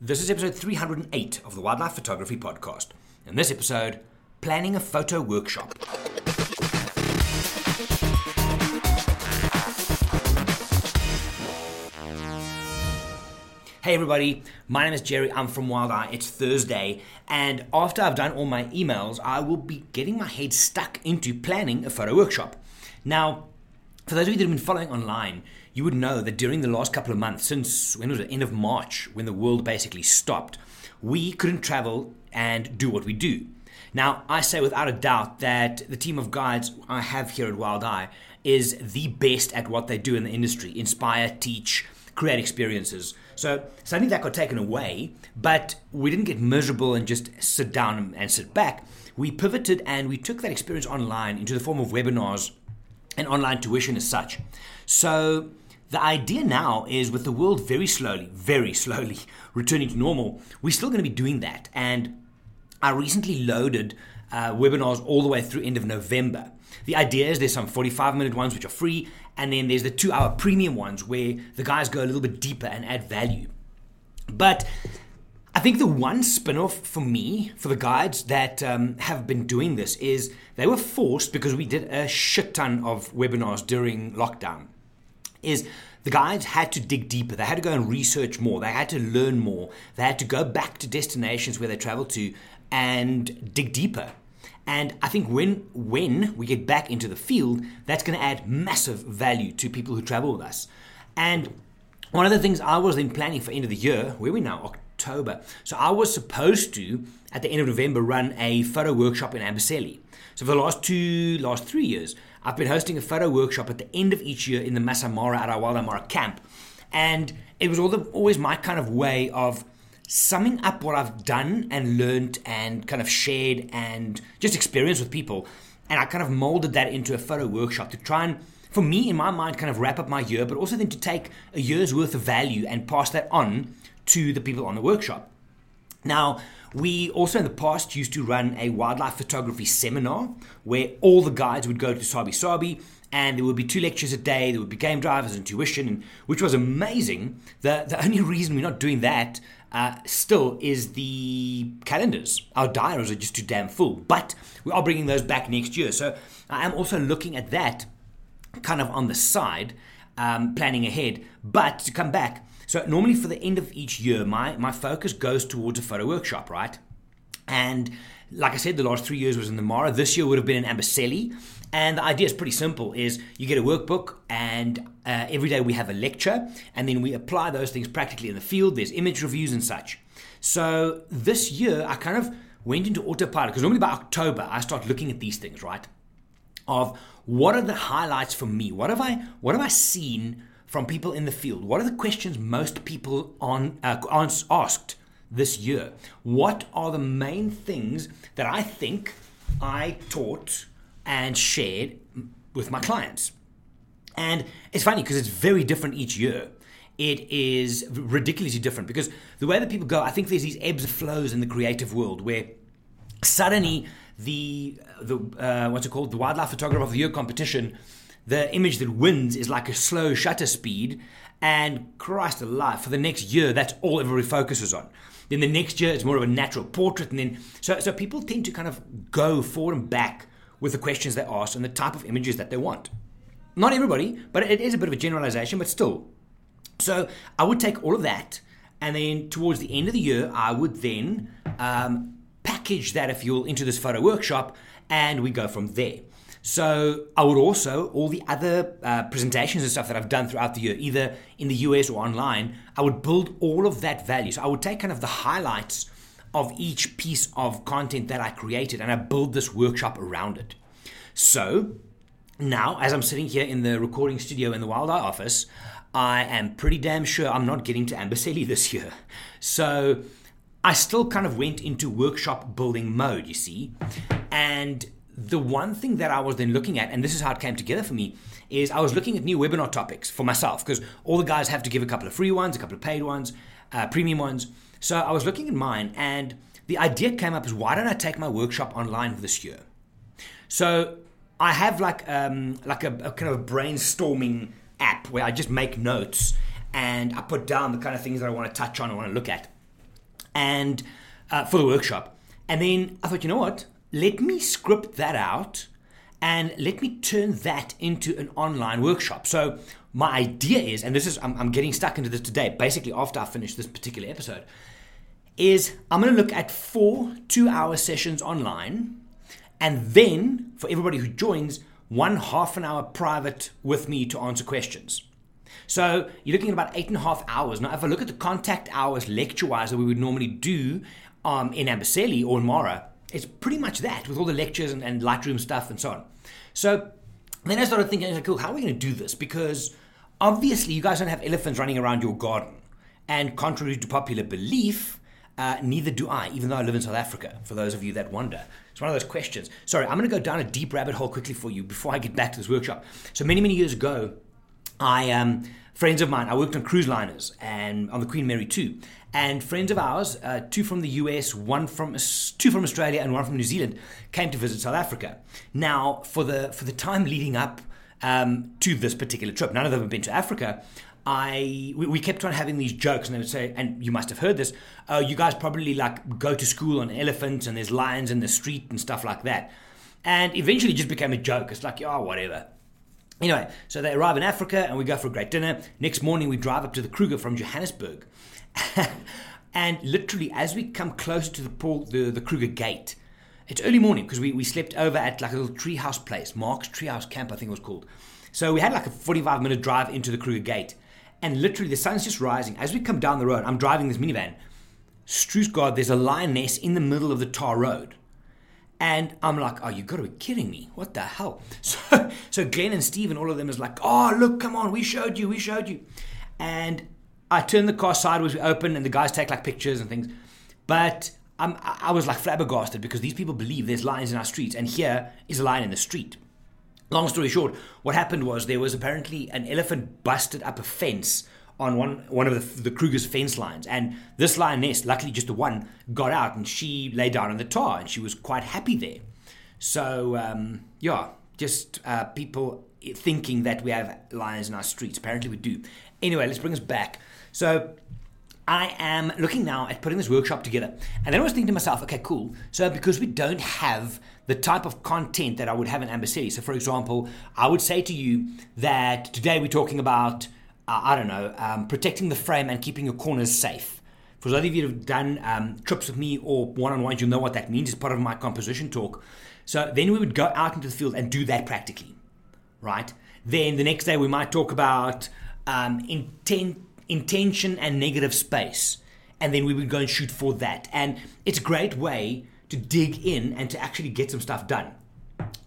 This is episode 308 of the Wildlife Photography Podcast. In this episode, planning a photo workshop. Hey everybody, my name is Gerry. I'm from Wild Eye. It's Thursday, and after I've done all my emails, I will be getting my head stuck into planning a photo workshop. Now, for those of you that have been following online, you would know that during the last couple of months, since when was it, end of March, when the world basically stopped, we couldn't travel and do what we do. Now, I say without a doubt that the team of guides I have here at Wild Eye is the best at what they do in the industry inspire, teach, create experiences. So suddenly that got taken away, but we didn't get miserable and just sit down and sit back. We pivoted and we took that experience online into the form of webinars and online tuition as such. So the idea now is with the world very slowly, very slowly returning to normal, we're still going to be doing that. And I recently loaded uh, webinars all the way through end of November. The idea is there's some 45 minute ones which are free, and then there's the two hour premium ones where the guys go a little bit deeper and add value. But I think the one spin off for me, for the guides that um, have been doing this, is they were forced because we did a shit ton of webinars during lockdown. Is the guides had to dig deeper. They had to go and research more. They had to learn more. They had to go back to destinations where they traveled to and dig deeper. And I think when when we get back into the field, that's going to add massive value to people who travel with us. And one of the things I was then planning for end of the year, where we now October. So I was supposed to at the end of November run a photo workshop in Amboseli. So for the last two, last three years, I've been hosting a photo workshop at the end of each year in the Masamara Mara camp, and it was the, always my kind of way of summing up what I've done and learned and kind of shared and just experienced with people. And I kind of molded that into a photo workshop to try and, for me, in my mind, kind of wrap up my year, but also then to take a year's worth of value and pass that on to the people on the workshop. Now, we also in the past used to run a wildlife photography seminar where all the guides would go to Sabi Sabi and there would be two lectures a day, there would be game drivers and tuition, and, which was amazing. The, the only reason we're not doing that uh, still is the calendars. Our diaries are just too damn full, but we are bringing those back next year. So I am also looking at that kind of on the side, um, planning ahead. But to come back, so normally for the end of each year, my, my focus goes towards a photo workshop, right? And like I said, the last three years was in the Mara. This year would have been in Amboseli. And the idea is pretty simple: is you get a workbook, and uh, every day we have a lecture, and then we apply those things practically in the field. There's image reviews and such. So this year, I kind of went into autopilot because normally by October I start looking at these things, right? Of what are the highlights for me? What have I what have I seen from people in the field? What are the questions most people on uh, asked this year? What are the main things that I think I taught and shared with my clients? And it's funny because it's very different each year. It is ridiculously different because the way that people go, I think there's these ebbs and flows in the creative world where suddenly the the uh, what's it called the wildlife photographer of the year competition the image that wins is like a slow shutter speed, and Christ alive, for the next year, that's all everybody focuses on. Then the next year, it's more of a natural portrait, and then so so people tend to kind of go forward and back with the questions they ask and the type of images that they want. Not everybody, but it is a bit of a generalization, but still. So I would take all of that, and then towards the end of the year, I would then um, package that, if you will, into this photo workshop, and we go from there. So I would also all the other uh, presentations and stuff that I've done throughout the year, either in the US or online, I would build all of that value. So I would take kind of the highlights of each piece of content that I created and I build this workshop around it. So now, as I'm sitting here in the recording studio in the Wild Eye office, I am pretty damn sure I'm not getting to Amboseli this year. So I still kind of went into workshop building mode, you see. And the one thing that I was then looking at, and this is how it came together for me, is I was looking at new webinar topics for myself because all the guys have to give a couple of free ones, a couple of paid ones, uh, premium ones. So I was looking at mine, and the idea came up is why don't I take my workshop online this year? So I have like um, like a, a kind of brainstorming app where I just make notes and I put down the kind of things that I want to touch on, I want to look at. And uh, for the workshop. And then I thought, you know what? Let me script that out and let me turn that into an online workshop. So my idea is, and this is I'm, I'm getting stuck into this today, basically after I finish this particular episode, is I'm going to look at four two-hour sessions online, and then for everybody who joins, one half an hour private with me to answer questions. So you're looking at about eight and a half hours. Now, if I look at the contact hours lecture-wise that we would normally do um, in Amboseli or in Mara, it's pretty much that with all the lectures and, and Lightroom stuff and so on. So then I started thinking, okay, cool, how are we going to do this? Because obviously you guys don't have elephants running around your garden. And contrary to popular belief, uh, neither do I, even though I live in South Africa, for those of you that wonder. It's one of those questions. Sorry, I'm going to go down a deep rabbit hole quickly for you before I get back to this workshop. So many, many years ago, I um, friends of mine, I worked on cruise liners and on the Queen Mary 2. And friends of ours, uh, two from the US, one from two from Australia, and one from New Zealand, came to visit South Africa. Now, for the for the time leading up um, to this particular trip, none of them have been to Africa. I we, we, kept on having these jokes, and they would say, and you must have heard this. Oh, you guys probably like go to school on elephants, and there's lions in the street and stuff like that. And eventually, it just became a joke. It's like, oh, whatever. Anyway, so they arrive in Africa, and we go for a great dinner. Next morning, we drive up to the Kruger from Johannesburg, and literally, as we come closer to the Paul, the, the Kruger gate, it's early morning because we, we slept over at like a little treehouse place, Marc's Treehouse Camp, I think it was called. So we had like a 45 minute drive into the Kruger gate. And literally, the sun's just rising. As we come down the road, I'm driving this minivan. Struce God, there's a lioness in the middle of the tar road. And I'm like, oh, you got to be kidding me. What the hell? So, so Glenn and Steve and all of them is like, oh, look, come on, we showed you, we showed you. And I turn the car sideways, we open, and the guys take like pictures and things. But I'm, I was like flabbergasted because these people believe there's lions in our streets, and here is a lion in the street. Long story short, what happened was there was apparently an elephant busted up a fence on one one of the, the Kruger's fence lines, and this lioness, luckily just the one, got out and she lay down on the tar, and she was quite happy there. So um, yeah, just uh, people thinking that we have lions in our streets. Apparently we do. Anyway, let's bring us back. So I am looking now at putting this workshop together. And then I was thinking to myself, okay, cool. So because we don't have the type of content that I would have in Amboseli. So for example, I would say to you that today we're talking about, uh, I don't know, um, protecting the frame and keeping your corners safe. For those of you who have done um, trips with me or one-on-ones, you'll know what that means. It's part of my composition talk. So then we would go out into the field and do that practically, right? Then the next day we might talk about um, intent intention and negative space. And then we would go and shoot for that. And it's a great way to dig in and to actually get some stuff done.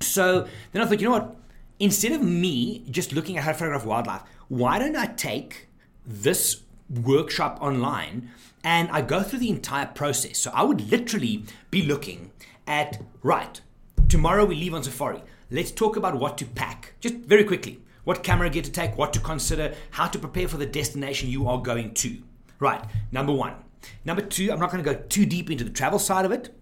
So then I thought, you know what? Instead of me just looking at how to photograph wildlife, why don't I take this workshop online and I go through the entire process? So I would literally be looking at, right, tomorrow we leave on safari. Let's talk about what to pack, just very quickly what camera gear to take, what to consider, how to prepare for the destination you are going to. Right, number one. Number two, I'm not going to go too deep into the travel side of it,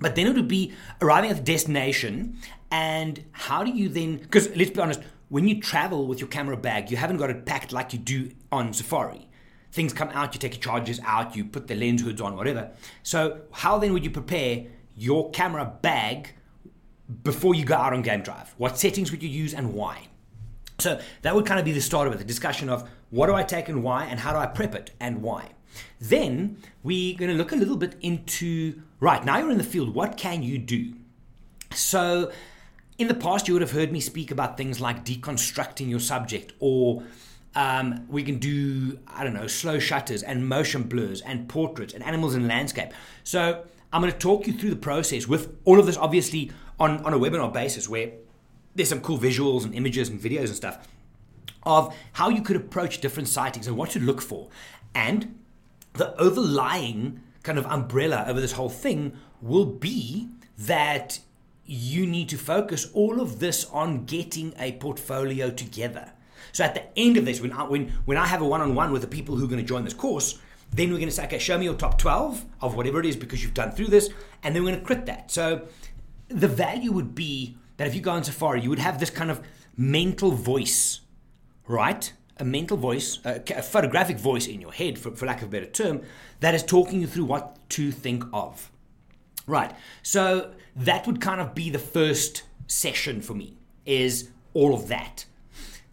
but then it would be arriving at the destination and how do you then, because let's be honest, when you travel with your camera bag, you haven't got it packed like you do on safari. Things come out, you take your charges out, you put the lens hoods on, whatever. So, how then would you prepare your camera bag before you go out on game drive? What settings would you use and why? So that would kind of be the start of it, the discussion of what do I take and why, and how do I prep it and why. Then we're going to look a little bit into right now you're in the field, what can you do? So in the past, you would have heard me speak about things like deconstructing your subject, or um, we can do, I don't know, slow shutters and motion blurs and portraits and animals in landscape. So I'm going to talk you through the process with all of this, obviously, on, on a webinar basis where there's some cool visuals and images and videos and stuff of how you could approach different sightings and what to look for. And the overlying kind of umbrella over this whole thing will be that you need to focus all of this on getting a portfolio together. So at the end of this, when I, when, when I have a one-on-one with the people who are going to join this course, then we're going to say, okay, show me your top 12 of whatever it is because you've done through this, and then we're going to crit that. So the value would be that if you go on safari, you would have this kind of mental voice, right? A mental voice, a, a photographic voice in your head, for, for lack of a better term, that is talking you through what to think of. Right. So that would kind of be the first session for me, is all of that.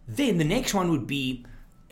Then the next one would be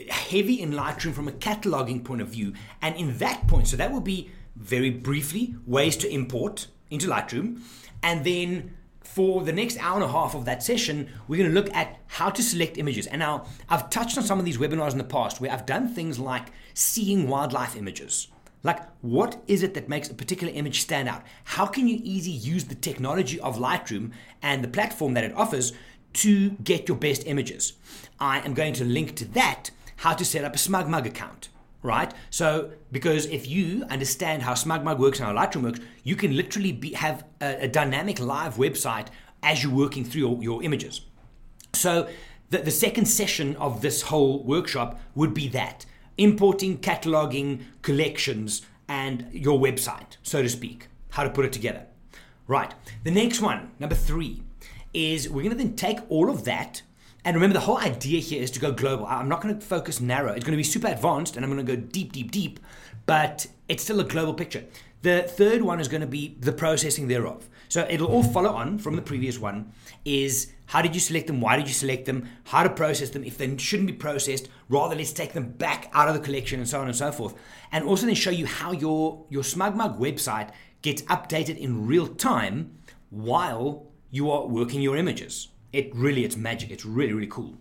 heavy in Lightroom from a cataloging point of view. And in that point, so that would be very briefly ways to import into Lightroom. And then for the next hour and a half of that session, we're going to look at how to select images. And now I've touched on some of these webinars in the past where I've done things like seeing wildlife images. Like, what is it that makes a particular image stand out? How can you easily use the technology of Lightroom and the platform that it offers to get your best images? I am going to link to that how to set up a SmugMug account right? So, because if you understand how SmugMug works and how Lightroom works, you can literally be, have a, a, dynamic live website as you're working through your, your images. So, the, the second session of this whole workshop would be that importing, cataloging, collections, and your website, so to speak, how to put it together. Right. The next one, number three, is we're to then take all of that and remember, the whole idea here is to go global. I'm not going to focus narrow. It's going to be super advanced and I'm going to go deep, deep, deep, but it's still a global picture. The third one is going to be the processing thereof. So it'll all follow on from the previous one is how did you select them? Why did you select them? How to process them if they shouldn't be processed? Rather, let's take them back out of the collection and so on and so forth. And also then show you how your, your SmugMug website gets updated in real time while you are working your images it really it's magic. It's really really cool.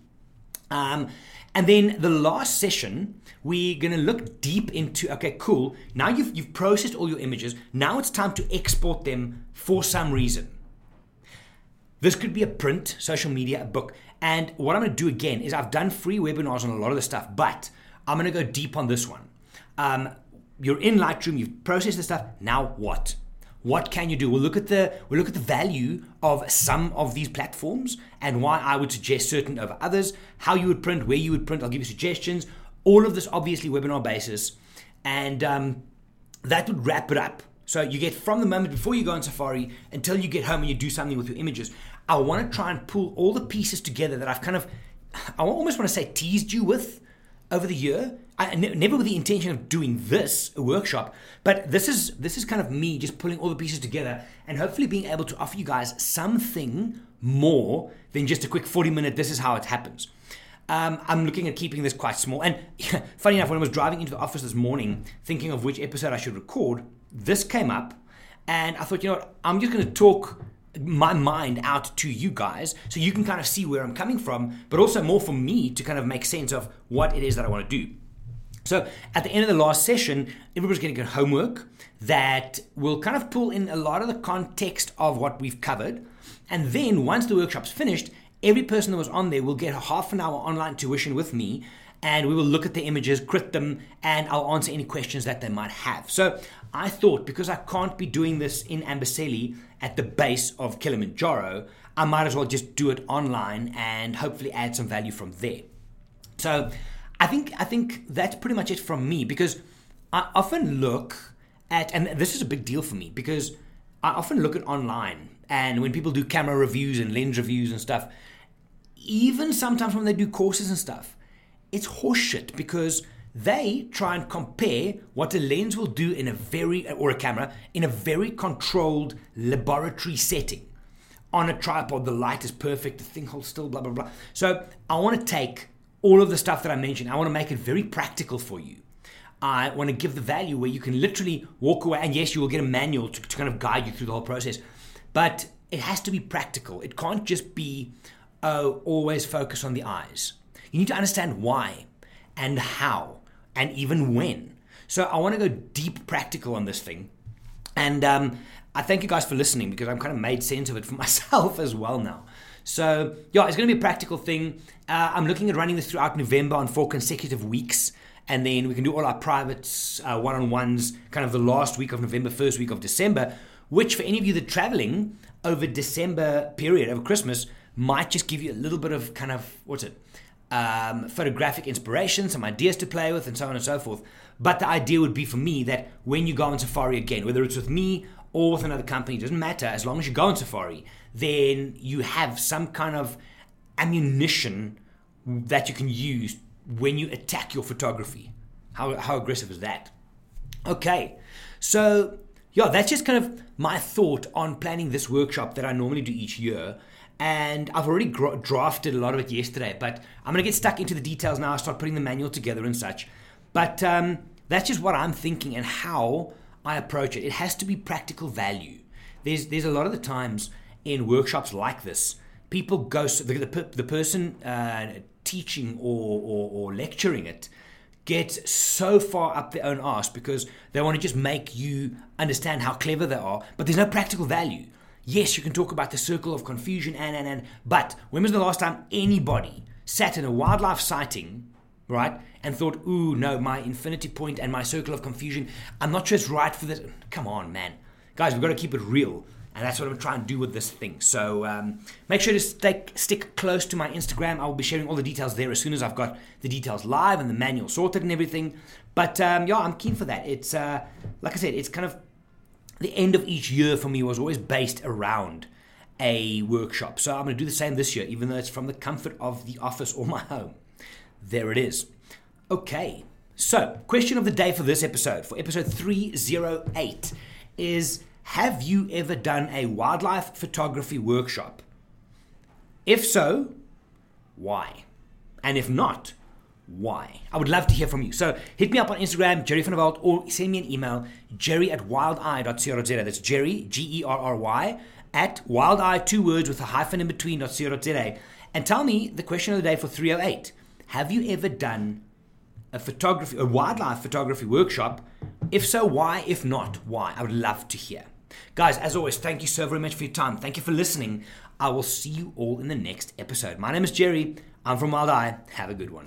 Um, and then the last session, we're going to look deep into okay, cool. Now you've you've processed all your images. Now it's time to export them for some reason. This could be a print, social media, a book. And what I'm going to do again is I've done free webinars on a lot of the stuff, but I'm going to go deep on this one. Um, you're in Lightroom, you've processed the stuff. Now what? What can you do? We'll look at the we'll look at the value of some of these platforms and why I would suggest certain over others, how you would print, where you would print. I'll give you suggestions. All of this obviously webinar basis, and um, that would wrap it up. So you get from the moment before you go on Safari until you get home and you do something with your images. I want to try and pull all the pieces together that I've kind of, I almost want to say teased you with over the year. I, never with the intention of doing this workshop, but this is this is kind of me just pulling all the pieces together and hopefully being able to offer you guys something more than just a quick 40 minute. This is how it happens. Um, I'm looking at keeping this quite small. And funny enough, when I was driving into the office this morning, thinking of which episode I should record, this came up, and I thought, you know what, I'm just going to talk my mind out to you guys so you can kind of see where I'm coming from, but also more for me to kind of make sense of what it is that I want to do. So at the end of the last session, everybody's going to get homework that will kind of pull in a lot of the context of what we've covered. And then once the workshop's finished, every person that was on there will get a half an hour online tuition with me and we will look at the images, crit them, and I'll answer any questions that they might have. So I thought because I can't be doing this in Amboseli at the base of Kilimanjaro, I might as well just do it online and hopefully add some value from there. So I think I think that's pretty much it from me because I often look at and this is a big deal for me because I often look at online and when people do camera reviews and lens reviews and stuff, even sometimes when they do courses and stuff, it's horseshit because they try and compare what a lens will do in a very or a camera in a very controlled laboratory setting. On a tripod the light is perfect the thing holds still blah blah blah. So i want to take all of the stuff that i mentioned i want to make it very practical for you i want to give the value where you can literally walk away and yes you will get a manual to, to kind of guide you through the whole process but it has to be practical it can't just be oh always focus on the eyes you need to understand why and how and even when. So I want to go deep practical on this thing. And um, I thank you guys for listening because I've kind of made sense of it for myself as well now. So, yeah, it's going to be a practical thing. Uh, I'm looking at running this throughout November on four consecutive weeks. And then we can do all our privates, uh, one on ones, kind of the last week of November, first week of December, which for any of you that are traveling over December period, over Christmas, might just give you a little bit of kind of, what's it? um, photographic inspiration, some ideas to play with, and so on and so forth. But the idea would be for me that when you go on Safari again, whether it's with me or with another company, doesn't matter, as long as you go on Safari, then you have some kind of ammunition that you can use when you attack your photography. How, how aggressive is that? Okay, so yeah, that's just kind of my thought on planning this workshop that I normally do each year. And I've already gra- drafted a lot of it yesterday, but I'm going to get stuck into the details now, I start putting the manual together and such. But um, that's just what I'm thinking and how I approach it. It has to be practical value. There's, there's a lot of the times in workshops like this, people go, the, the, the person uh, teaching or, or, or lecturing it get so far up their own arse because they want to just make you understand how clever they are, but there's no practical value. Yes, you can talk about the circle of confusion and and and, but when was the last time anybody sat in a wildlife sighting, right, and thought, "Ooh, no, my infinity point and my circle of confusion, I'm not sure it's right for this." Come on, man, guys, we've got to keep it real. And that's what I'm trying to do with this thing. So um, make sure to stay, stick close to my Instagram. I will be sharing all the details there as soon as I've got the details live and the manual sorted and everything. But um, yeah, I'm keen for that. It's uh, like I said, it's kind of the end of each year for me was always based around a workshop. So I'm going to do the same this year, even though it's from the comfort of the office or my home. There it is. Okay. So, question of the day for this episode, for episode 308, is have you ever done a wildlife photography workshop? If so, why? And if not, why? I would love to hear from you. So hit me up on Instagram, Gerry van der or send me an email, gerry at wildeye.co.za. That's Gerry, G E R R Y, at wildeye, two words with a hyphen in between. And tell me the question of the day for 308. Have you ever done a photography, a wildlife photography workshop? If so, why? If not, why? I would love to hear. Guys, as always, thank you so very much for your time. Thank you for listening. I will see you all in the next episode. My name is Gerry. I'm from Wild Eye. Have a good one.